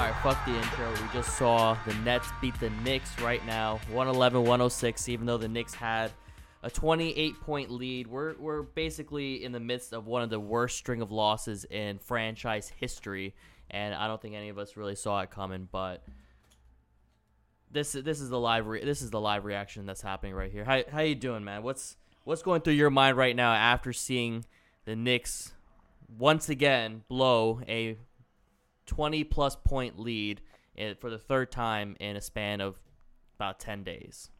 Bang! All right, fuck the intro. We just saw the Nets beat the Knicks right now, 111-106. Even though the Knicks had a 28-point lead, we're we're basically in the midst of one of the worst string of losses in franchise history, and I don't think any of us really saw it coming. But this this is the live re- this is the live reaction that's happening right here. How how you doing, man? What's what's going through your mind right now after seeing the Knicks once again blow a 20 plus point lead eh, for the third time in a span of about 10 days.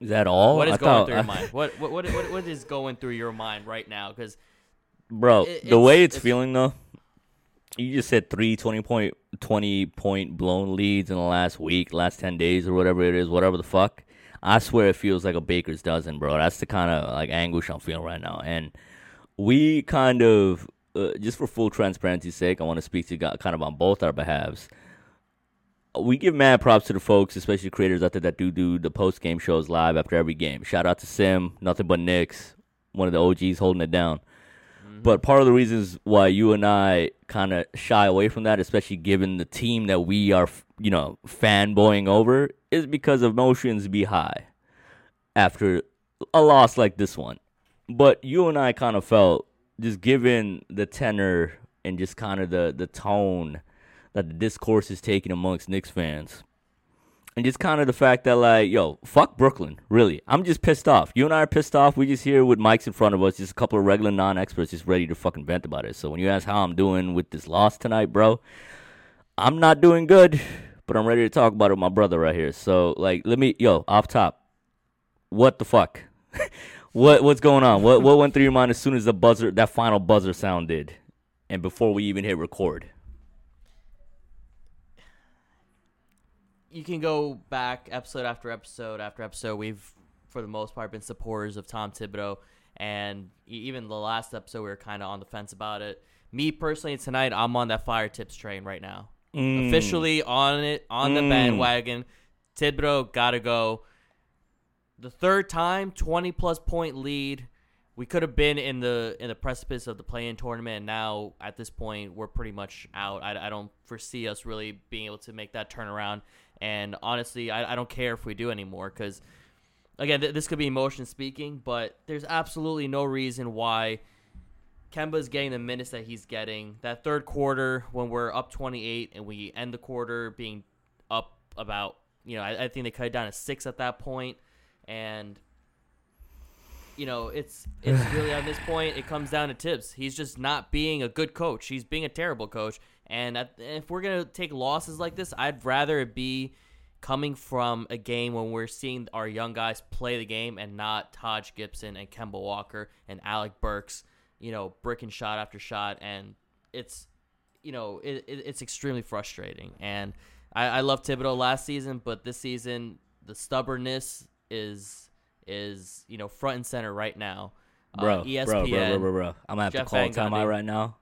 Is that all? what is I going thought- through your mind? What, what, what, what, what is going through your mind right now? Because bro? It- the way it's- it's, feeling though, you just said three 20 point, 20 point blown leads in the last week, last ten days, or whatever it is, whatever the fuck. I swear it feels like a baker's dozen, bro. That's the kind of like anguish I'm feeling right now, and we kind of, uh, just for full transparency's sake, I want to speak to God, kind of on both our behalves. We give mad props to the folks, especially creators out there that do do the post game shows live after every game. Shout out to Sim, nothing but Knicks, one of the OGs holding it down. But part of the reasons why you and I kind of shy away from that, especially given the team that we are, you know, fanboying over, is because emotions be high after a loss like this one. But you and I kind of felt, just given the tenor and just kind of the, the tone that the discourse is taking amongst Knicks fans, and just kind of the fact that like, yo, fuck Brooklyn, really. I'm just pissed off. You and I are pissed off. We just here with mics in front of us, just a couple of regular non-experts, just ready to fucking vent about it. So when you ask how I'm doing with this loss tonight, bro, I'm not doing good, but I'm ready to talk about it with my brother right here. So like, let me, yo, off top, what the fuck? what what's going on? What what went through your mind as soon as the buzzer, that final buzzer sounded, and before we even hit record? you can go back episode after episode after episode. We've, for the most part, been supporters of Tom Thibodeau. And even the last episode, we were kind of on the fence about it. Me personally, tonight, I'm on that fire Thibs train right now. Mm. officially on it on the Mm. bandwagon. Thibodeau gotta go. The third time, twenty plus point lead. We could have been in the in the precipice of the play-in tournament, and now at this point, we're pretty much out. I, I don't foresee us really being able to make that turnaround. And honestly, I, I don't care if we do anymore because, again, th- this could be emotion speaking, but there's absolutely no reason why Kemba's getting the minutes that he's getting. That third quarter, when we're up 28 and we end the quarter being up about, you know, I, I think they cut it down to six at that point, and you know, it's it's really at this point it comes down to Thibs. He's just not being a good coach. He's being a terrible coach. And at, if we're gonna take losses like this, I'd rather it be coming from a game when we're seeing our young guys play the game and not Taj Gibson and Kemba Walker and Alec Burks, you know, bricking shot after shot. And it's, you know, it, it, it's extremely frustrating. And I, I love Thibodeau last season, but this season the stubbornness is is you know front and center right now. bro, uh, ESPN, bro, bro, bro, bro, bro. I'm gonna have Jeff to call Van time Gundy. out right now.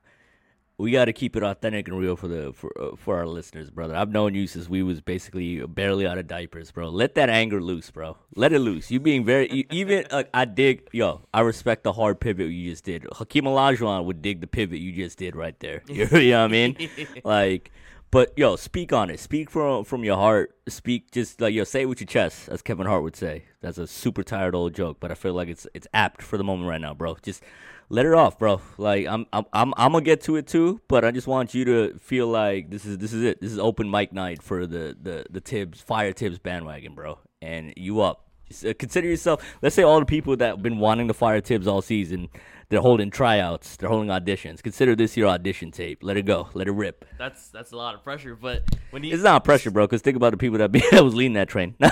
We got to keep it authentic and real for the for uh, for our listeners, brother. I've known you since we was basically barely out of diapers, bro. Let that anger loose, bro. Let it loose. You being very you, even like I dig, yo. I respect the hard pivot you just did. Hakeem Olajuwon would dig the pivot you just did right there. You know what I mean? like, but yo, speak on it. Speak from from your heart. Speak just like yo, say it with your chest, as Kevin Hart would say. That's a super tired old joke, but I feel like it's it's apt for the moment right now, bro. Just let it off, bro. Like I'm I'm I'm, I'm gonna get to it too, but I just want you to feel like this is this is it. This is open mic night for the the the Thibs Fire Thibs bandwagon, bro. And you up. Just, uh, consider yourself. Let's say all the people that have been wanting to fire Thibs all season, they're holding tryouts, they're holding auditions. Consider this your audition tape. Let it go. Let it rip. That's that's a lot of pressure. But when you It's not pressure, bro. Because think about the people that be that was leading that train.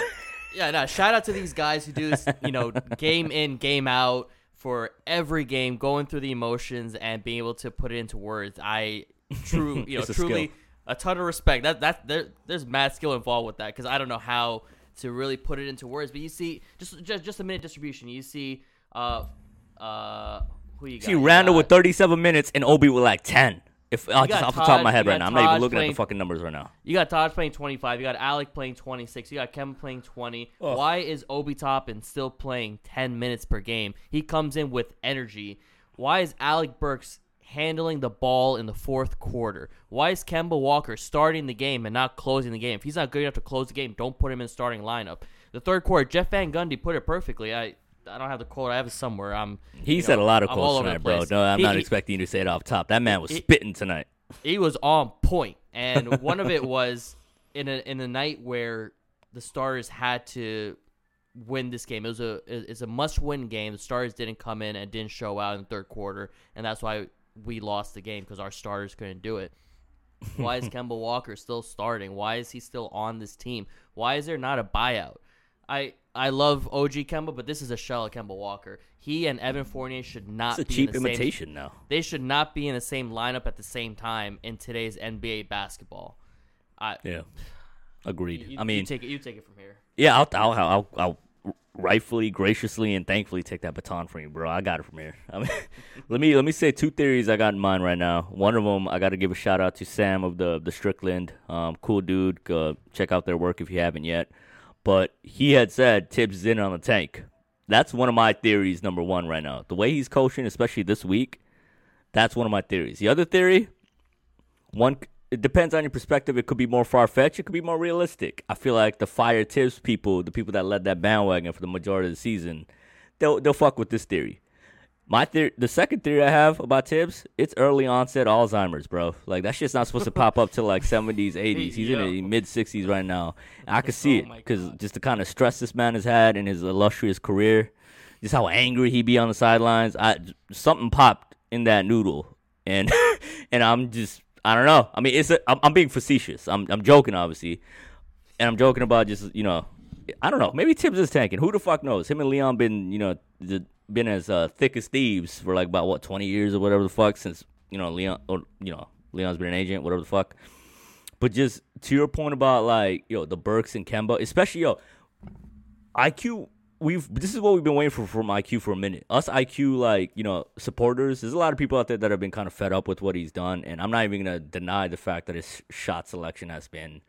Yeah, no. Shout out to these guys who do this, you know, game in, game out for every game, going through the emotions and being able to put it into words. I true, you know, a truly skill. a ton of respect. That that there, there's mad skill involved with that because I don't know how to really put it into words. But you see, just just just a minute distribution. You see, uh, uh, who you got? See You Randle got- with 37 minutes and Obi with like 10. If uh, just off the top of my head right now, I'm not even looking at the fucking numbers right now. You got Taj playing 25. You got Alec playing 26. You got Kevin playing 20. Why is Obi Toppin still playing 10 minutes per game? He comes in with energy. Why is Alec Burks handling the ball in the fourth quarter? Why is Kemba Walker starting the game and not closing the game? If he's not good enough to close the game, don't put him in the starting lineup. The third quarter, Jeff Van Gundy put it perfectly. I I don't have the quote. I have it somewhere. I'm. He said know, a lot of I'm quotes tonight, bro. No, I'm He- not expecting you to say it off top. That man was He- spitting tonight. he was on point, and one of it was in a in a night where the Stars had to win this game. It was a it's a must win game. The Stars didn't come in and didn't show out in the third quarter, and that's why we lost the game because our starters couldn't do it. Why is Kemba Walker still starting? Why is he still on this team? Why is there not a buyout? I I love OG Kemba, but this is a shell of Kemba Walker. He and Evan Fournier should not It's a be cheap in the same imitation now. they should not be in the same lineup at the same time in today's NBA basketball. I, Yeah, agreed. you, I mean, you take it. You take it from here. yeah, I'll, I'll, I'll, I'll rightfully, graciously, and thankfully take that baton from you, bro. I got it from here. I mean, let me let me say two theories I got in mind right now. One of them, I got to give a shout out to Sam of the the Strickland. Um, cool dude. Uh, check out their work if you haven't yet. But he had said Thibs is in on the tank. That's one of my theories. Number one right now, the way he's coaching, especially this week, that's one of my theories. The other theory, one it depends on your perspective. It could be more far fetched. It could be more realistic. I feel like the fire Thibs people, the people that led that bandwagon for the majority of the season, they'll they'll fuck with this theory. My theory, the second theory I have about Thibs, it's early onset Alzheimer's, bro. Like that shit's not supposed to pop up till like seventies, eighties. He's in the mid sixties right now. I could see Oh it because just the kind of stress this man has had in his illustrious career, just how angry he be on the sidelines. I something popped in that noodle, and and I'm just I don't know. I mean, it's a, I'm, I'm being facetious. I'm I'm joking, obviously, and I'm joking about just you know, I don't know. Maybe Thibs is tanking. Who the fuck knows? Him and Leon been you know been as uh, thick as thieves for like about what 20 years or whatever the fuck since you know Leon or you know Leon's been an agent, whatever the fuck. But just to your point about like yo the Burks and Kemba, especially yo IQ. We've this is what we've been waiting for from IQ for a minute. Us IQ like you know supporters. There's a lot of people out there that have been kind of fed up with what he's done, and I'm not even gonna deny the fact that his shot selection has been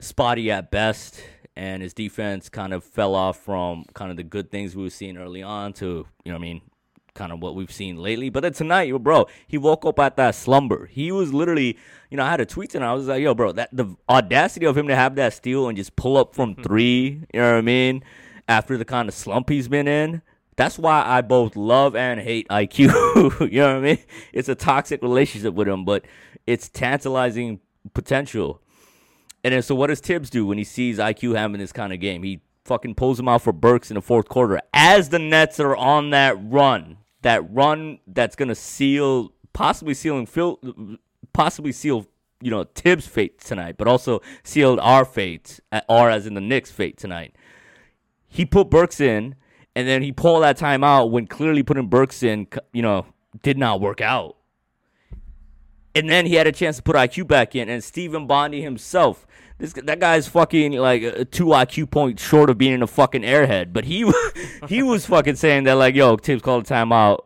spotty at best, and his defense kind of fell off from kind of the good things we were seeing early on to you know what I mean kind of what we've seen lately. But then tonight, bro, he woke up at that slumber. He was literally, you know, I had a tweet and I was like, yo, bro, that the audacity of him to have that steal and just pull up from hmm. three, you know what I mean? After the kind of slump he's been in. That's why I both love and hate IQ. you know what I mean? It's a toxic relationship with him, but it's tantalizing potential. And then, so what does Thibs do when he sees IQ having this kind of game? He fucking pulls him out for Burks in the fourth quarter as the Nets are on that run, that run that's gonna seal, possibly sealing Phil, possibly seal, you know, Thibs' fate tonight, but also sealed our fate, uh, or as in the Knicks' fate tonight. He put Burks in, and then he pulled that time out when clearly putting Burks in, you know, did not work out. And then he had a chance to put IQ back in, and Stephen Bondi himself. This that guy's fucking like uh, two IQ points short of being a fucking airhead, but he he was fucking saying that like, yo, Thibs called a timeout,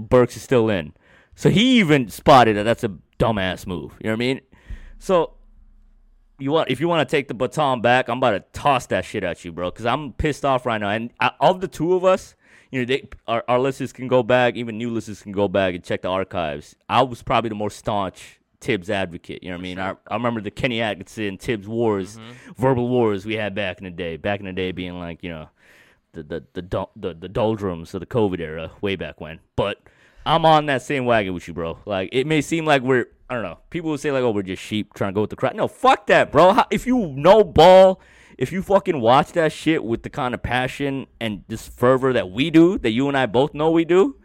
Burks is still in. So he even spotted that that's a dumbass move. You know what I mean? So you want if you want to take the baton back, I'm about to toss that shit at you, bro, because I'm pissed off right now. And I, of the two of us, you know, they, our, our listeners can go back, even new listeners can go back and check the archives. I was probably the more staunch Thibs advocate. You know what I mean? I, I remember the Kenny Atkinson Thibs wars, mm-hmm. verbal wars we had back in the day. Back in the day, being like you know, the the the the, the doldrums of the COVID era, way back when. But I'm on that same wagon with you, bro. Like it may seem like we're I don't know. People will say like, oh, we're just sheep trying to go with the crowd. No, fuck that, bro. How, if you know ball, if you fucking watch that shit with the kind of passion and this fervor that we do, that you and I both know we do,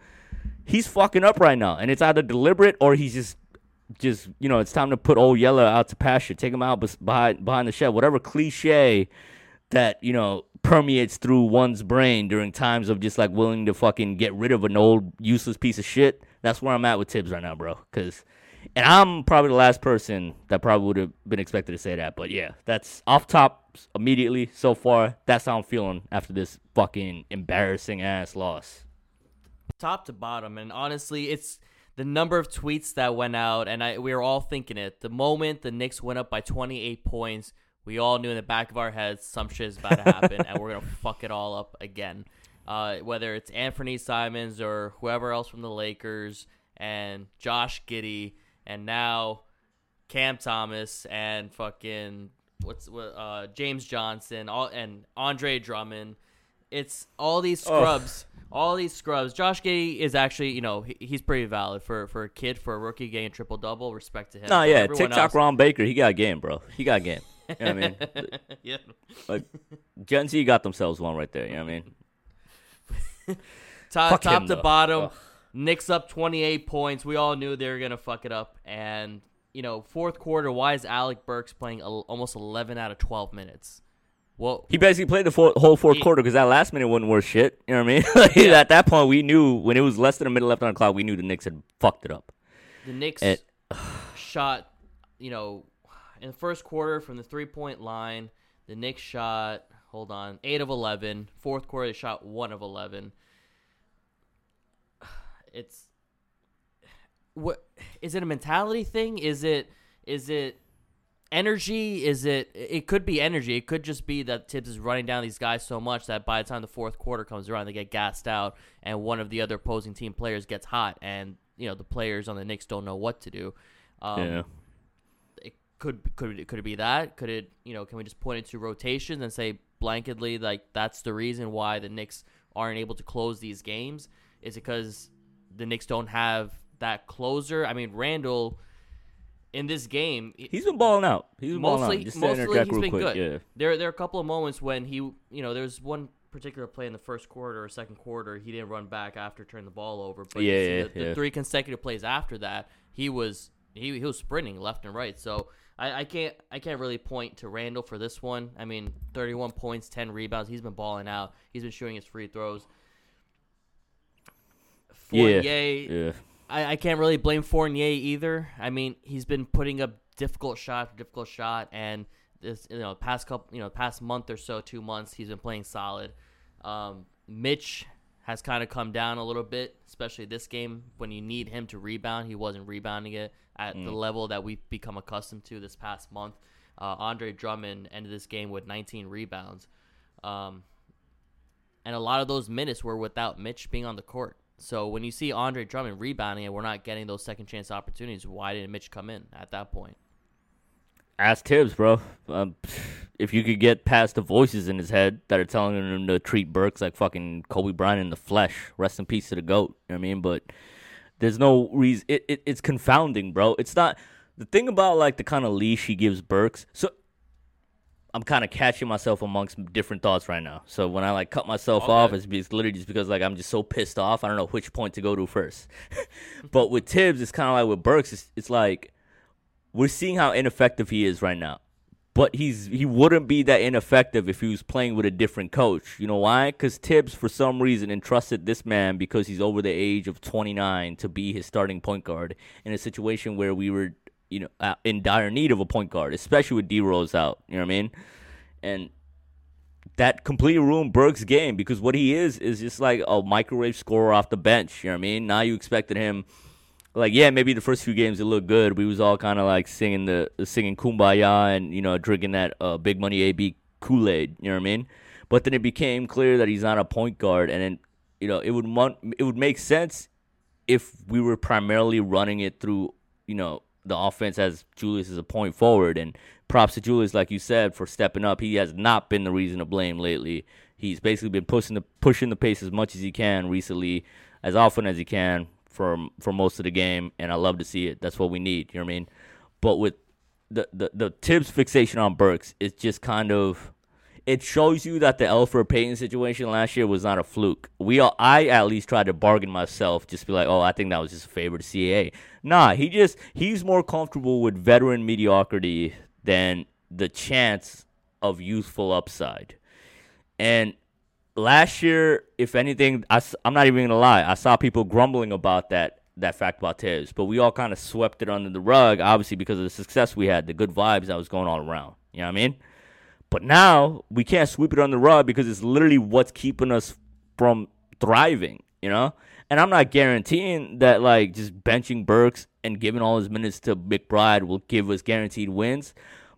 he's fucking up right now, and it's either deliberate or he's just just you know it's time to put old Yeller out to pasture, take him out behind behind the shed, whatever cliche that you know permeates through one's brain during times of just like willing to fucking get rid of an old useless piece of shit. That's where I'm at with Thibs right now, bro. Because And I'm probably the last person that probably would have been expected to say that. But yeah, that's off top immediately so far. That's how I'm feeling after this fucking embarrassing ass loss. top to bottom and honestly it's the number of tweets that went out and I we were all thinking it the moment the Knicks went up by 28 points we all knew in the back of our heads some shit is about to happen and we're gonna fuck it all up again uh, whether it's Anfernee Simons or whoever else from the Lakers and Josh Giddey and now Cam Thomas and fucking what's what uh, James Johnson all and Andre Drummond it's all these scrubs all these scrubs. Josh Giddey is actually, you know, he, he's pretty valid for for a kid for a rookie game triple double. Respect to him. Nah, yeah, TikTok else- Ron Baker, he got game, bro. He got game. You know what I mean? yeah. Like Gen Z got themselves one right there. You know what I mean? Top, Fuck top him, to though. bottom, Ugh. Knicks up 28 points. We all knew they were gonna fuck it up. And you know, fourth quarter, why is Alec Burks playing al- almost 11 out of 12 minutes? Well, He basically played the four, whole fourth He- quarter because that last minute wasn't worth shit. You know what I mean? Like, At that point, we knew when it was less than a minute left on the clock, we knew the Knicks had fucked it up. the Knicks And- shot, you know, in the first quarter from the three point line. The Knicks shot, hold on, eight of 11. Fourth quarter, they shot one of 11. It's what is it a mentality thing? Is it is it energy? Is it it could be energy. It could just be that Thibs is running down these guys so much that by the time the fourth quarter comes around, they get gassed out, and one of the other opposing team players gets hot, and you know the players on the Knicks don't know what to do. Um, yeah. it could could it could it be that? Could it you know can we just point it to rotations and say blanketly like that's the reason why the Knicks aren't able to close these games? Is it because the Knicks don't have that closer? I mean Randle in this game He's been balling out. He's been balling mostly out. Just mostly he's been quick. good. Yeah. There there are a couple of moments when he you know there's one particular play in the first quarter or second quarter he didn't run back after turning the ball over, but you Yeah, see yeah, the, the three consecutive plays after that he was he, he was sprinting left and right. So I, I can't I can't really point to Randle for this one. I mean, 31 points, 10 rebounds. He's been balling out. He's been shooting his free throws. Fournier, Yeah. I, I can't really blame Fournier either. I mean, he's been putting up difficult shot difficult shot, and this you know past couple you know past month or so, two months, he's been playing solid. Um, Mitch has kind of come down a little bit, especially this game when you need him to rebound. He wasn't rebounding it at the level that we've become accustomed to this past month. Uh, Andre Drummond ended this game with 19 rebounds. Um, and a lot of those minutes were without Mitch being on the court. So when you see Andre Drummond rebounding and we're not getting those second chance opportunities, why didn't Mitch come in at that point? Ask Thibs, bro. Um, if you could get past the voices in his head that are telling him to treat Burks like fucking Kobe Bryant in the flesh, rest in peace to the goat. You know what I mean? But there's no reason. It, it it's confounding, bro. It's not the thing about like the kind of leash he gives Burks. So I'm kind of catching myself amongst different thoughts right now. So when I like cut myself All off, it's, it's literally just because like I'm just so pissed off. I don't know which point to go to first. but with Thibs, it's kind of like with Burks. It's, it's like we're seeing how ineffective he is right now. But he's he wouldn't be that ineffective if he was playing with a different coach. You know why? Because Thibs, for some reason, entrusted this man because he's over the age of 29 to be his starting point guard in a situation where we were, you know, uh, in dire need of a point guard, especially with D Rose out. You know what I mean? And that completely ruined Burke's game because what he is is just like a microwave scorer off the bench. You know what I mean? Now you expected him like yeah, maybe the first few games it looked good. We was all kind of like singing the singing "Kumbaya" and you know drinking that uh, Big Money AB Kool Aid. You know what I mean? But then it became clear that he's not a point guard, and then you know it would mon- it would make sense if we were primarily running it through you know the offense as Julius is a point forward. And props to Julius, like you said, for stepping up. He has not been the reason to blame lately. He's basically been pushing the pushing the pace as much as he can recently, as often as he can for for most of the game, and I love to see it. That's what we need. You know what I mean? But with the the, the Thibs fixation on Burks, it's just kind of it shows you that the Elfrid Payton situation last year was not a fluke. We all, I at least tried to bargain myself, just be like, oh, I think that was just a favor to CAA. Nah, he just he's more comfortable with veteran mediocrity than the chance of youthful upside. And last year, if anything, I, I'm not even gonna lie, I saw people grumbling about that that fact about Thibs, but we all kind of swept it under the rug, obviously because of the success we had, the good vibes that was going all around. You know what I mean? But now we can't sweep it under the rug because it's literally what's keeping us from thriving. You know? And I'm not guaranteeing that like just benching Burks and giving all his minutes to McBride will give us guaranteed wins.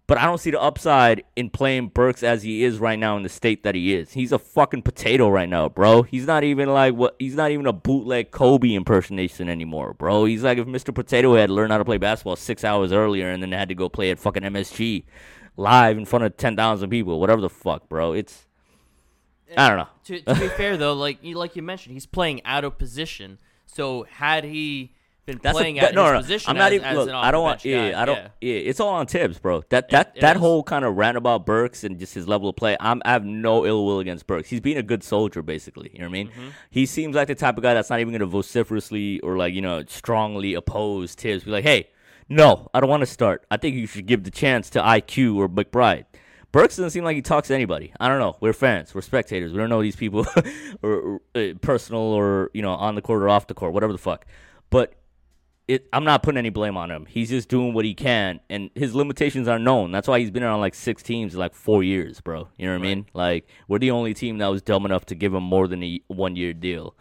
But I don't see the upside in playing Burks as he is right now in the state that he is. He's a fucking potato right now, bro. He's not even like what he's not even a bootleg Kobe impersonation anymore, bro. He's like if Mr. Potato had learned how to play basketball six hours earlier and then had to go play at fucking MSG live in front of ten thousand people, whatever the fuck, bro. It's I don't know. To, to be fair though, like you like you mentioned, he's playing out of position. So had he been That's playing a, at that, no, his no, position I'm not as, even. as Look, I don't want. Yeah, guy, I don't. Yeah. it's all on Thibs, bro. That that it that is. whole kind of rant about Burks and just his level of play. I'm I have no ill will against Burks. He's being a good soldier, basically. You know what I mean? Mm-hmm. He seems like the type of guy that's not even going to vociferously or like you know strongly oppose Thibs. Be like, hey, no, I don't want to start. I think you should give the chance to IQ or McBride. Burks doesn't seem like he talks to anybody. I don't know. We're fans. We're spectators. We don't know these people, or, or uh, personal, or you know, on the court or off the court, whatever the fuck. But it, I'm not putting any blame on him. He's just doing what he can, and his limitations are known. That's why he's been on like six teams in like four years, bro. You know what I mean? Like we're the only team that was dumb enough to give him more than a one year deal.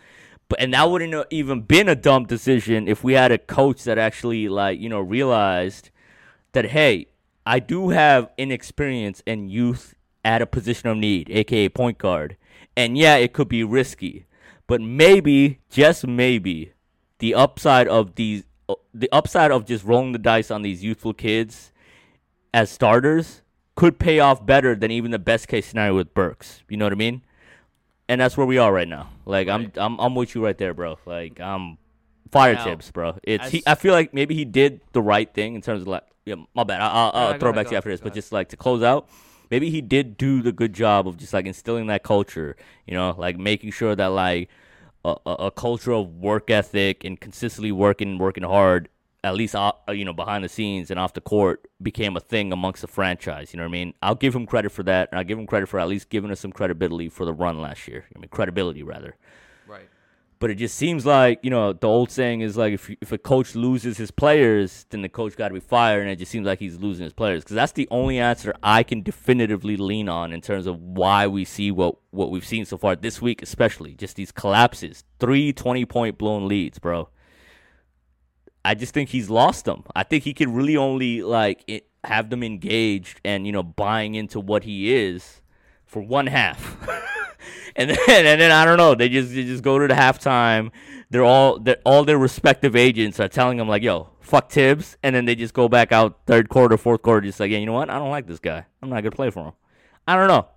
But and that wouldn't have even been a dumb decision if we had a coach that actually like you know realized that hey, I do have inexperience and youth at a position of need, aka point guard, and yeah, it could be risky, but maybe just maybe the upside of these uh, the upside of just rolling the dice on these youthful kids as starters could pay off better than even the best case scenario with Burks. You know what I mean? And that's where we are right now. Like I'm I'm I'm with you right there, bro. Like I'm fire Now, Thibs, bro. It's as- he, I feel like maybe he did the right thing in terms of like yeah, my bad. I, I'll, No, I'll no, throw it back to you after this, but just like to close out, maybe he did do the good job of just like instilling that culture. You know, like making sure that like a, a, a culture of work ethic and consistently working working hard at least uh, you know behind the scenes and off the court became a thing amongst the franchise you know what i mean i'll give him credit for that and i'll give him credit for at least giving us some credibility for the run last year i mean credibility rather Right. but it just seems like you know the old saying is like if if a coach loses his players, then the coach got to be fired, and it just seems like he's losing his players because that's the only answer I can definitively lean on in terms of why we see what what we've seen so far this week, especially just these collapses, three 20 point blown leads, bro. I just think he's lost them. I think he could really only like it, have them engaged and you know buying into what he is for one half. and then and then I don't know. They just they just go to the halftime. They're all they're, all their respective agents are telling them like, "Yo, fuck Thibs," and then they just go back out third quarter, fourth quarter, just like, "Yeah, you know what? I don't like this guy. I'm not gonna play for him." I don't know,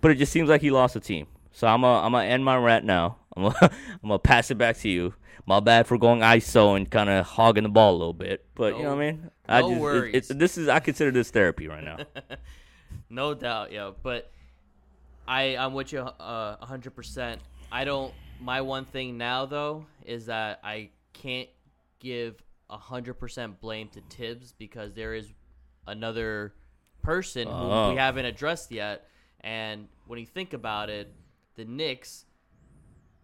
but it just seems like he lost the team. So I'm gonna I'm gonna end my rant now. I'm gonna I'm gonna pass it back to you. My bad for going ISO and kind of hogging the ball a little bit, but you know what I mean. I no just it- worries. this is I consider this therapy right now. No doubt, yo. But I I'm with you uh, a hundred percent. I don't. My one thing now though is that I can't give a hundred percent blame to Thibs because there is another person who Oh. we haven't addressed yet. And when you think about it, the Knicks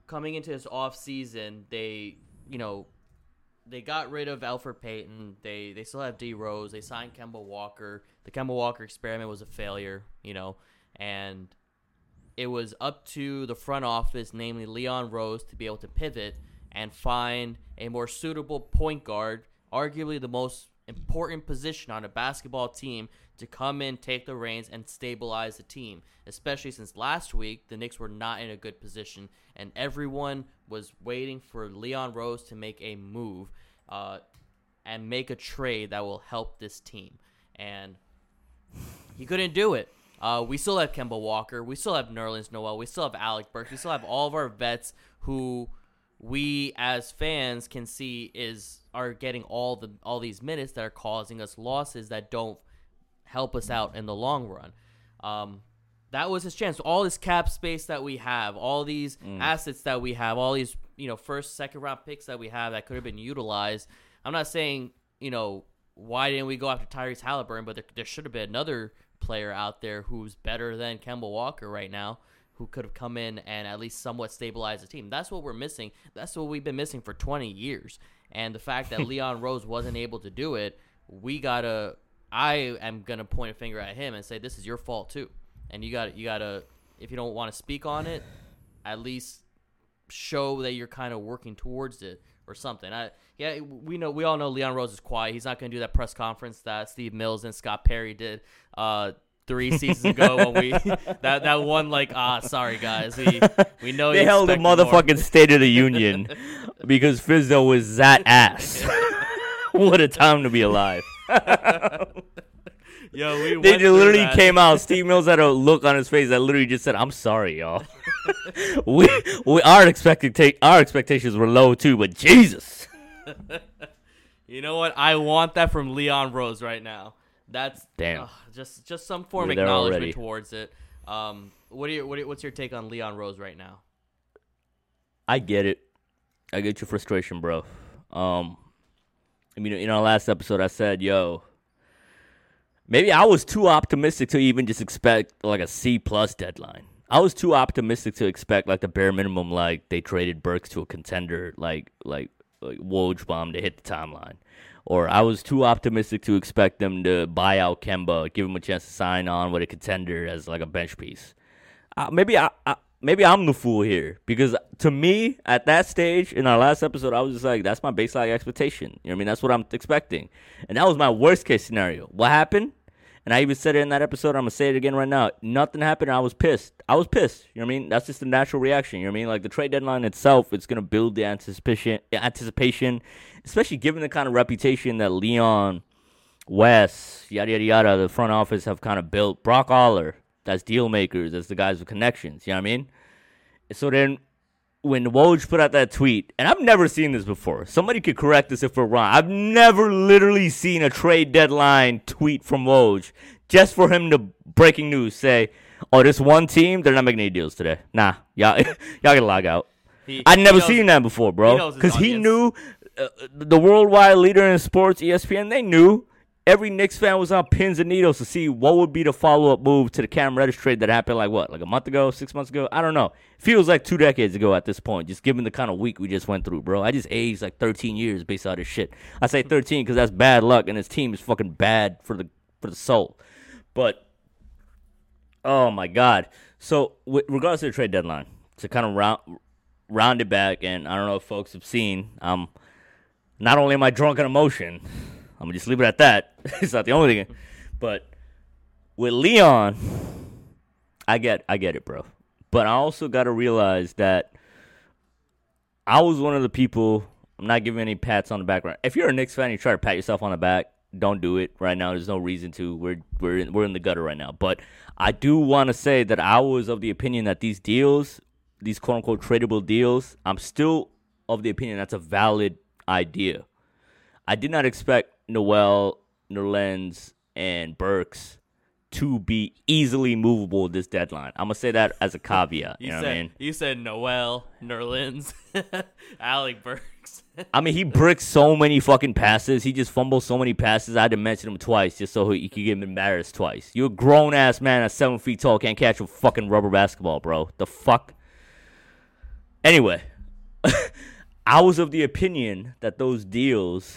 coming into this off season, they you know they got rid of Elfrid Payton. They they still have D Rose. They signed Kemba Walker. The Kemba Walker experiment was a failure, you know, and it was up to the front office, namely Leon Rose, to be able to pivot and find a more suitable point guard, arguably the most important position on a basketball team to come in, take the reins, and stabilize the team. Especially since last week the Knicks were not in a good position, and everyone was waiting for Leon Rose to make a move uh, and make a trade that will help this team. And he couldn't do it. Uh, we still have Kemba Walker. We still have Nerlens Noel. We still have Alec Burks. We still have all of our vets who we as fans can see is are getting all the all these minutes that are causing us losses that don't help us out in the long run. Um, that was his chance. All this cap space that we have, all these assets that we have, all these you know first, second round picks that we have that could have been utilized. I'm not saying you know why didn't we go after Tyrese Halliburton, but there, there should have been another player out there who's better than Kemba Walker right now, who could have come in and at least somewhat stabilized the team. That's what we're missing. That's what we've been missing for 20 years. And the fact that Leon Rose wasn't able to do it, we gotta. I am gonna point a finger at him and say this is your fault too. And you got you gotta if you don't want to speak on it, at least show that you're kind of working towards it or something. I yeah, we know we all know Leon Rose is quiet. He's not going to do that press conference that Steve Mills and Scott Perry did uh, three seasons ago when we that that one like ah sorry guys we we know They held a expected more." motherfucking State of the Union because Fizzo was that ass. what a time to be alive. Yo, we They literally that. came out. Steve Mills had a look on his face that literally just said, "I'm sorry, y'all." we, we our expecting our expectations were low too, but Jesus, You know what? I want that from Leon Rose right now. That's Damn. ugh, just just some form of acknowledgement already. towards it. Um, what do you what you- what's your take on Leon Rose right now? I get it. I get your frustration, bro. Um, I mean, in our last episode, I said, "Yo, maybe I was too optimistic to even just expect like a C plus deadline. I was too optimistic to expect like the bare minimum, like they traded Burks to a contender, like like like Woj to hit the timeline." Or I was too optimistic to expect them to buy out Kemba, give him a chance to sign on with a contender as like a bench piece uh, maybe I, I maybe I'm the fool here because to me at that stage in our last episode I was just like that's my baseline expectation. You know what I mean? That's what I'm expecting, and that was my worst case scenario. What happened? And I even said it in that episode. I'm gonna say it again right now. Nothing happened. I was pissed. I was pissed. You know what I mean? That's just a natural reaction. You know what I mean? Like the trade deadline itself, it's gonna build the anticipation, anticipation, especially given the kind of reputation that Leon Wes, yada yada yada, the front office have kind of built. Brock Aller, that's deal makers, that's the guys with connections. You know what I mean? So then, when Woj put out that tweet, and I've never seen this before. Somebody could correct us if we're wrong. I've never literally seen a trade deadline tweet from Woj just for him to breaking news say, "Oh, this one team, they're not making any deals today. Nah, y'all, y'all gotta log out." He- I'd never knows- seen that before, bro. Because he audience. knew uh, the worldwide leader in sports, ESPN. They knew every Knicks fan was on pins and needles to see what would be the follow up move to the Cam Reddish trade that happened like what, like a month ago, six months ago. I don't know. Feels like two decades ago at this point. Just given the kind of week we just went through, bro. I just aged like 13 years based on this shit. I say 13 because that's bad luck, and his team is fucking bad for the for the soul. But Oh my God! So, with regards to the trade deadline, to kind of round round it back, and I don't know if folks have seen. Um, not only am I drunk on emotion, I'm gonna just leave it at that. it's not the only thing, but with Leon, I get I get it, bro. But I also got to realize that I was one of the people. I'm not giving any pats on the back. If you're a Knicks fan, you try to pat yourself on the back. Don't do it right now. There's no reason to. We're we're in, we're in the gutter right now. But I do want to say that I was of the opinion that these deals, these quote unquote tradable deals, I'm still of the opinion that's a valid idea. I did not expect Noel, Nerlens, and Burks to be easily movable this deadline. I'm gonna say that as a caveat. You, You know said what I mean? you said Noel Nerlens, Alec Burks. I mean, he bricks so many fucking passes. He just fumbles so many passes. I had to mention him twice just so he could get him embarrassed twice. You're a grown ass man at seven feet tall, can't catch a fucking rubber basketball, bro. The fuck? Anyway, I was of the opinion that those deals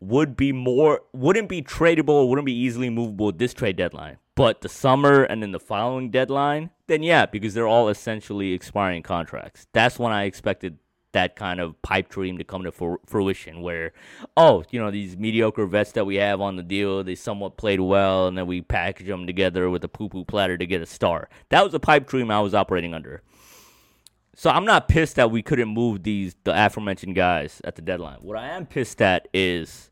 would be more, wouldn't be tradable, wouldn't be easily movable this trade deadline. But the summer and then the following deadline, then yeah, because they're all essentially expiring contracts. That's when I expected that kind of pipe dream to come to fruition where oh you know these mediocre vets that we have on the deal they somewhat played well and then we package them together with a poo poo platter to get a star that was a pipe dream i was operating under so i'm not pissed that we couldn't move these the aforementioned guys at the deadline what i am pissed at is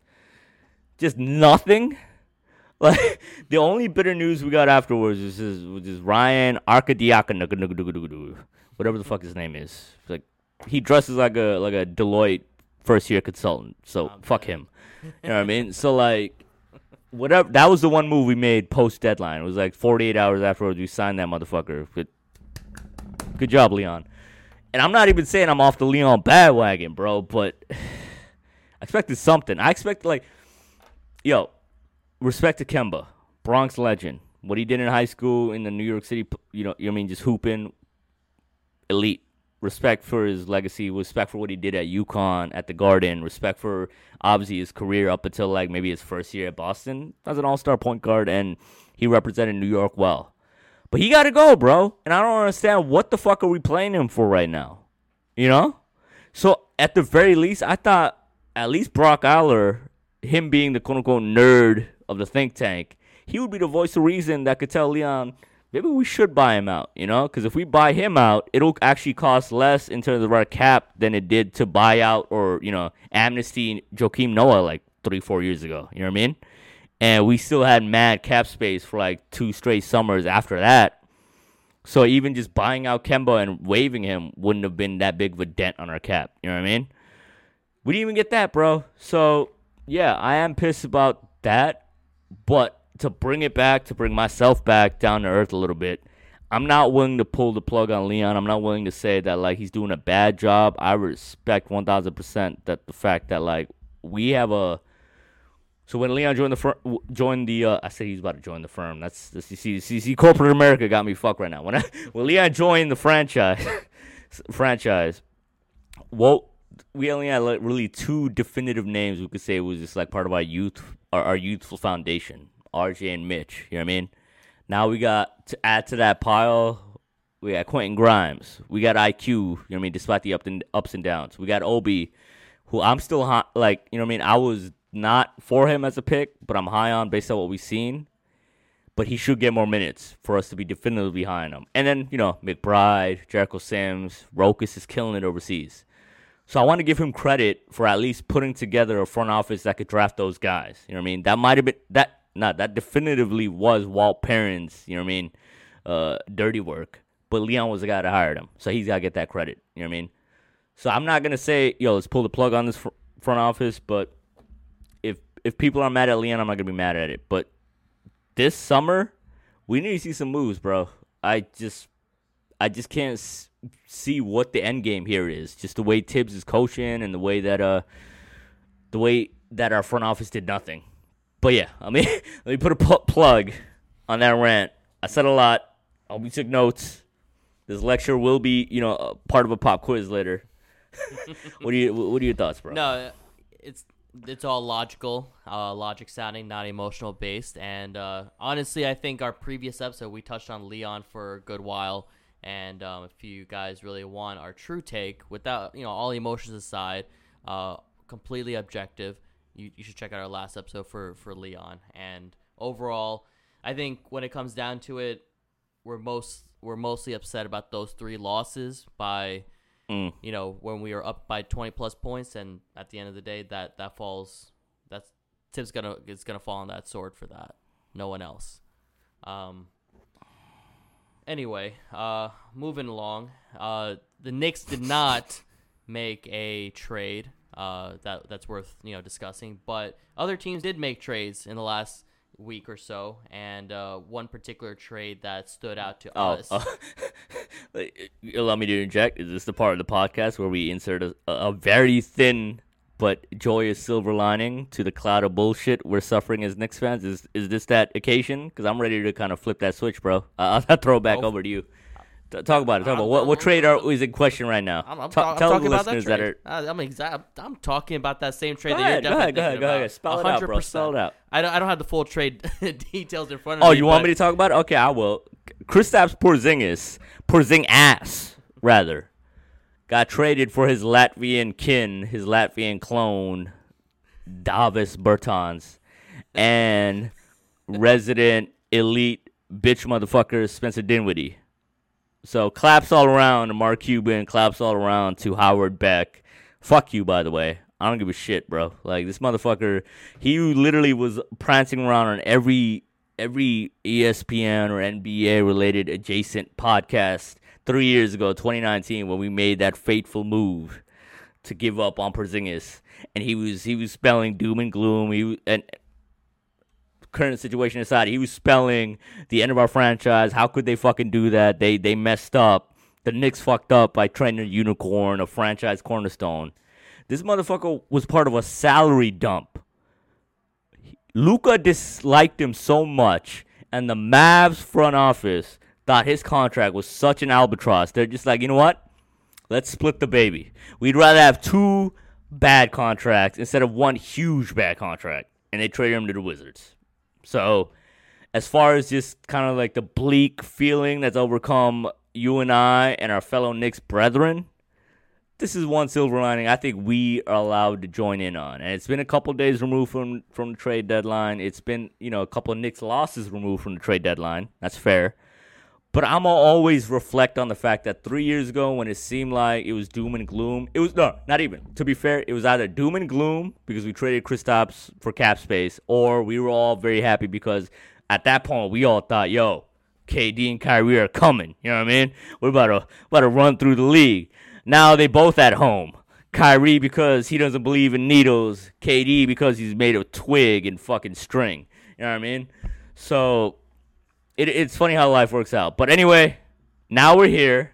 just nothing like the only bitter news we got afterwards was just, was just Ryan Arkadiaka, whatever the fuck his name is. Like he dresses like a like a Deloitte first year consultant. So fuck him. You know what I mean? So like whatever that was the one move we made post deadline. It was like 48 hours afterwards we signed that motherfucker. Good, good job, Leon. And I'm not even saying I'm off the Leon bandwagon, bro, but I expected something. I expected like yo, respect to Kemba, Bronx legend, What he did in high school in the New York City, you know, I mean, just hooping, elite. Respect for his legacy, respect for what he did at UConn, at the Garden, respect for obviously his career up until like maybe his first year at Boston as an all star point guard, and he represented New York well. But he got to go, bro. And I don't understand what the fuck are we playing him for right now? You know? So at the very least, I thought at least Brock Aller, him being the quote unquote nerd of the think tank, he would be the voice of reason that could tell Leon, maybe we should buy him out, you know? Because if we buy him out, it'll actually cost less in terms of our cap than it did to buy out or, you know, amnesty Joakim Noah like three, four years ago. You know what I mean? And we still had mad cap space for like two straight summers after that. So even just buying out Kemba and waiving him wouldn't have been that big of a dent on our cap. You know what I mean? We didn't even get that, bro. So yeah, I am pissed about that. But to bring it back, to bring myself back down to earth a little bit, I'm not willing to pull the plug on Leon. I'm not willing to say that like he's doing a bad job. I respect 1,000% that the fact that like we have a. So when Leon joined the fir- joined the, uh, I said he's about to join the firm. That's the see, see, corporate America got me fucked right now. When I, when Leon joined the franchise, franchise, well, we only had like really two definitive names we could say was just like part of our youth, our, our youthful foundation. RJ and Mitch. You know what I mean? Now we got to add to that pile. We got Quentin Grimes. We got IQ. You know what I mean? Despite the up and ups and downs, we got Obi, who I'm still high, like. You know what I mean? I was not for him as a pick, but I'm high on based on what we've seen. But he should get more minutes for us to be definitively behind him. And then you know McBride, Jericho Sims, Rokas is killing it overseas. So I want to give him credit for at least putting together a front office that could draft those guys. You know what I mean? That might have been that not that definitively was Walt Perrin's, you know what I mean, uh, dirty work. But Leon was the guy that hired him, so he's gotta get that credit. You know what I mean? So I'm not gonna say, yo, let's pull the plug on this fr- front office, but if if people are mad at Leon, I'm not gonna be mad at it. But this summer, we need to see some moves, bro. I just, I just can't see what the end game here is. Just the way Thibs is coaching and the way that uh, the way that our front office did nothing. But yeah, I mean, let me put a pl- plug on that rant. I said a lot. I hope you took notes. This lecture will be, you know, part of a pop quiz later. what do you What are your thoughts, bro? No, it's it's all logical, uh, logic sounding, not emotional based. And uh, honestly, I think our previous episode we touched on Leon for a good while. And um, if you guys really want our true take, without you know all emotions aside, uh, completely objective, you, you should check out our last episode for for Leon. And overall, I think when it comes down to it, we're most we're mostly upset about those three losses by Mm. you know when we are up by 20 plus points and at the end of the day that that falls that's Tip's gonna is gonna fall on that sword for that no one else um anyway uh moving along uh the Knicks did not make a trade uh that that's worth you know discussing but other teams did make trades in the last week or so and uh one particular trade that stood out to Oh, us oh. allow me to inject. Is this the part of the podcast where we insert a, a very thin but joyous silver lining to the cloud of bullshit we're suffering as Knicks fans? Is is this that occasion? Because I'm ready to kind of flip that switch, bro. Uh, I'll throw it back Oh. over to you. T- talk about it. Talk I'm- about what what trade are, is in question right now. I'm, I'm, Ta- I'm tell talking the about that listeners trade. that are. Uh, I'm exact. I'm talking about that same trade Go that ahead, you're go ahead, go ahead, go ahead. Spell it out, bro. 100%. Spell it out. I don't. I don't have the full trade details in front of Oh, me. Oh, you want me to talk about it? Okay, I will. Kristaps Porzingis, Porzingis rather, got traded for his Latvian kin, his Latvian clone, Davis Bertans, and resident elite bitch motherfucker Spencer Dinwiddie. So claps all around to Mark Cuban, claps all around to Howard Beck. Fuck you, by the way. I don't give a shit, bro. Like this motherfucker, he literally was prancing around on every every ESPN or NBA related adjacent podcast three years ago, 2019, when we made that fateful move to give up on Porzingis, and he was he was spelling doom and gloom. He and current situation aside, he was spelling the end of our franchise. How could they fucking do that? They they messed up. The Knicks fucked up by trading a unicorn, a franchise cornerstone. This motherfucker was part of a salary dump. Luka disliked him so much and the Mavs front office thought his contract was such an albatross. They're just like, you know what? Let's split the baby. We'd rather have two bad contracts instead of one huge bad contract. And they traded him to the Wizards. So, as far as just kind of like the bleak feeling that's overcome you and I and our fellow Knicks brethren, this is one silver lining I think we are allowed to join in on. And it's been a couple days removed from from the trade deadline. It's been, you know, a couple of Knicks losses removed from the trade deadline. That's fair. But I'm gonna always reflect on the fact that three years ago, when it seemed like it was doom and gloom, it was no, not even. To be fair, it was either doom and gloom because we traded Kristaps for cap space, or we were all very happy because at that point we all thought, "Yo, KD and Kyrie are coming." You know what I mean? We're about to about to run through the league. Now they both at home. Kyrie because he doesn't believe in needles. KD because he's made of twig and fucking string. You know what I mean? So it, it's funny how life works out. But anyway, now we're here.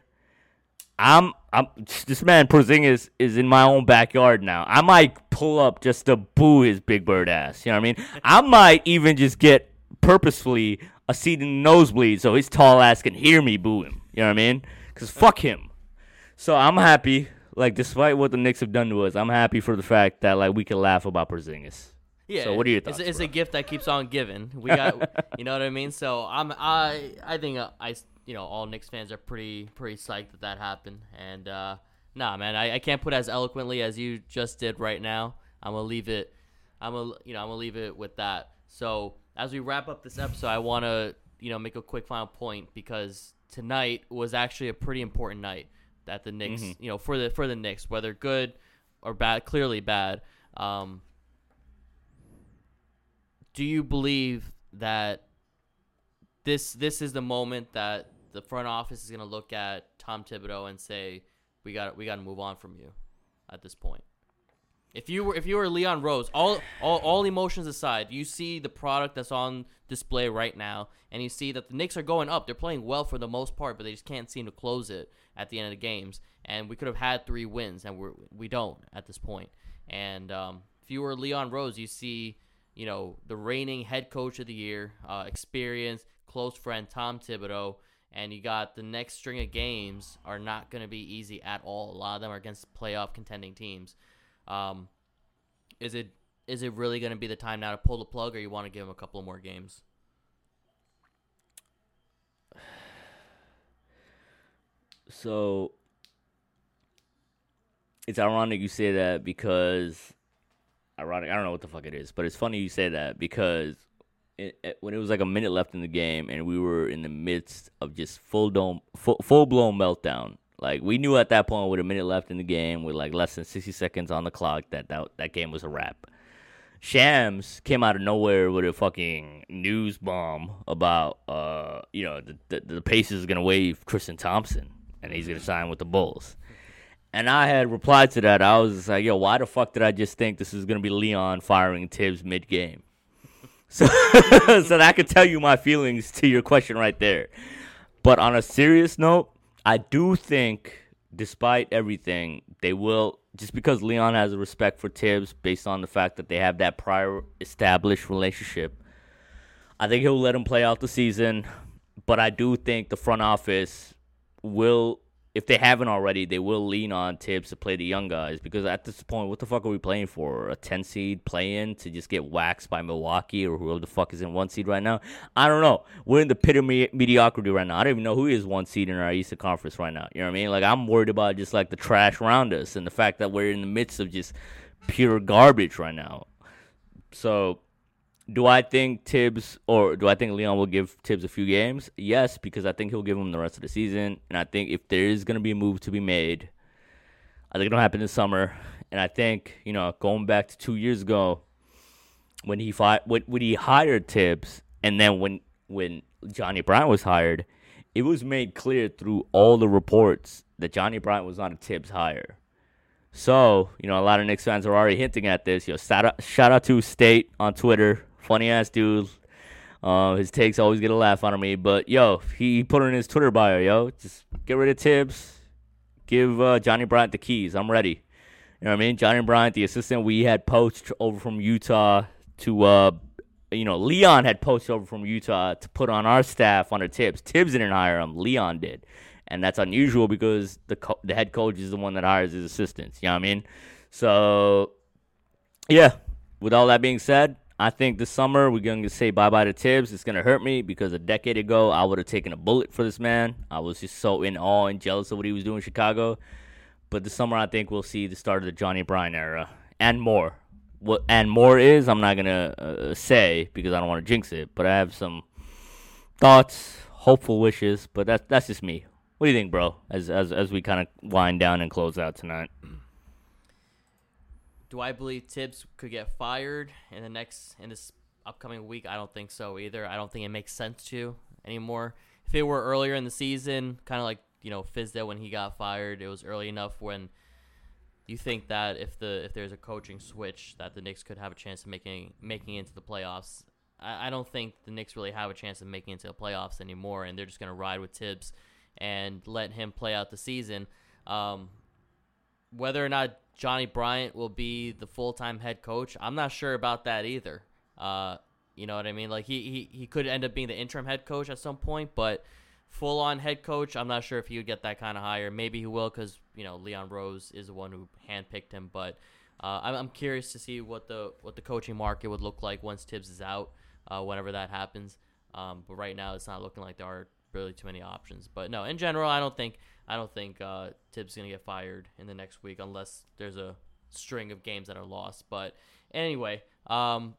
I'm I'm this man Porzingis is in my own backyard now. I might pull up just to boo his big bird ass. You know what I mean? I might even just get purposefully a seat in the nosebleed so his tall ass can hear me boo him. You know what I mean? Cause fuck him. So I'm happy. Like despite what the Knicks have done to us, I'm happy for the fact that like we can laugh about Porzingis. Yeah. So what are your it's, thoughts, it's bro? a gift that keeps on giving. We got, you know what I mean. So I'm, I, I think uh, I, you know, all Knicks fans are pretty, pretty psyched that that happened. And uh, nah, man, I, I can't put as eloquently as you just did right now. I'm gonna leave it. I'm gonna, you know, I'm gonna leave it with that. So as we wrap up this episode, I want to, you know, make a quick final point because tonight was actually a pretty important night that the Knicks, you know, for the for the Knicks, whether good or bad, clearly bad. Um, do you believe that this this is the moment that the front office is going to look at Tom Thibodeau and say we got we got to move on from you at this point? If you were if you were Leon Rose, all, all all emotions aside, you see the product that's on display right now, and you see that the Knicks are going up. They're playing well for the most part, but they just can't seem to close it at the end of the games. And we could have had three wins, and we're we don't at this point. And um, if you were Leon Rose, you see you know the reigning head coach of the year, uh, experience, close friend Tom Thibodeau, and you got the next string of games are not going to be easy at all. A lot of them are against playoff contending teams. Um, is it is it really going to be the time now to pull the plug, or you want to give him a couple more games? So it's ironic you say that because ironic. I don't know what the fuck it is, but it's funny you say that because it, it- when it was like a minute left in the game and we were in the midst of just full dome, full, full blown meltdown. Like we knew at that point with a minute left in the game, with like less than sixty seconds on the clock, that that, that game was a wrap. Shams came out of nowhere with a fucking news bomb about, uh, you know, the, the, the Pacers are gonna waive Tristan Thompson and he's gonna sign with the Bulls. And I had replied to that. I was like, yo, why the fuck did I just think this is gonna be Leon firing Thibs mid game? So, so that could tell you my feelings to your question right there. But on a serious note, I do think, despite everything, they will just because Leon has a respect for Thibs based on the fact that they have that prior established relationship. I think he'll let him play out the season, but I do think the front office will, if they haven't already, they will lean on Thibs to play the young guys because at this point, what the fuck are we playing for? A 10 seed play in to just get waxed by Milwaukee or whoever the fuck is in one seed right now? I don't know. We're in the pit of me- mediocrity right now. I don't even know who is one seed in our Eastern Conference right now. You know what I mean? Like, I'm worried about just like the trash around us and the fact that we're in the midst of just pure garbage right now. So, do I think Thibs or do I think Leon will give Thibs a few games? Yes, because I think he'll give him the rest of the season. And I think if there is going to be a move to be made, I think it'll happen this summer. And I think, you know, going back to two years ago when he fi- when, when he hired Thibs and then when when Johnny Bryant was hired, it was made clear through all the reports that Johnny Bryant was not a Thibs hire. So, you know, a lot of Knicks fans are already hinting at this. Yo, shout out, shout out to State on Twitter. Funny ass dude. Uh, his takes always get a laugh out of me. But, yo, he put it in his Twitter bio, yo. Just get rid of Thibs. Give uh, Johnny Bryant the keys. I'm ready. You know what I mean? Johnny Bryant, the assistant we had poached over from Utah to uh, you know, Leon had posted over from Utah to put on our staff under Thibs. Thibs didn't hire him. Leon did. And that's unusual because the co- the head coach is the one that hires his assistants. You know what I mean? So, yeah. With all that being said, I think this summer we're going to say bye bye to Thibs. It's going to hurt me because a decade ago I would have taken a bullet for this man. I was just so in awe and jealous of what he was doing in Chicago. But this summer I think we'll see the start of the Johnny Bryant era and more. What and more is I'm not gonna uh, say because I don't want to jinx it. But I have some thoughts, hopeful wishes. But that's that's just me. What do you think, bro? As as as we kind of wind down and close out tonight. Do I believe Thibs could get fired in the next in this upcoming week? I don't think so either. I don't think it makes sense to anymore. If it were earlier in the season, kind of like you know Fizdale when he got fired, it was early enough when you think that if the if there's a coaching switch, that the Knicks could have a chance of making making into the playoffs. I, I don't think the Knicks really have a chance of making into the playoffs anymore, and they're just gonna ride with Thibs and let him play out the season. Um, whether or not Johnny Bryant will be the full time head coach, I'm not sure about that either. Uh, you know what I mean? Like he, he he could end up being the interim head coach at some point, but full on head coach, I'm not sure if he would get that kind of hire. Maybe he will because you know Leon Rose is the one who handpicked him. But uh, I'm, I'm curious to see what the what the coaching market would look like once Thibs is out, uh, whenever that happens. Um, but right now, it's not looking like there are really too many options. But no, in general, I don't think I don't think uh, Thibs is gonna get fired in the next week unless there's a string of games that are lost. But anyway, um,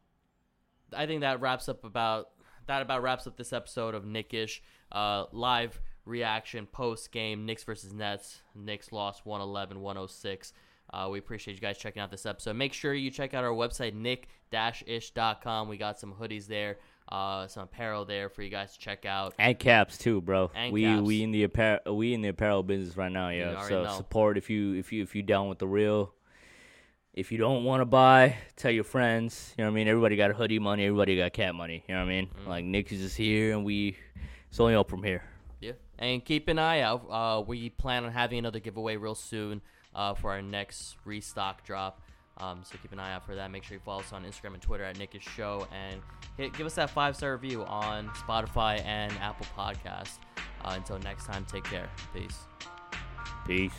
I think that wraps up about that about wraps up this episode of Knick-ish uh, live reaction post game Knicks versus Nets. Knicks lost 111-106. Uh, we appreciate you guys checking out this episode. Make sure you check out our website, knick-ish.com. We got some hoodies there, uh, some apparel there for you guys to check out. And caps too, bro. And we caps. we in the apparel we in the apparel business right now, yeah. So know. support if you if you if you down with the real. If you don't want to buy, tell your friends. You know what I mean. Everybody got hoodie money. Everybody got cat money. You know what I mean. Mm-hmm. Like Nick is just here, and we it's only up from here. Yeah, and keep an eye out. Uh, we plan on having another giveaway real soon uh, for our next restock drop. Um, so keep an eye out for that. Make sure you follow us on Instagram and Twitter at Knickish Show, and hit, give us that five star review on Spotify and Apple Podcast. Uh, until next time, take care. Peace. Peace.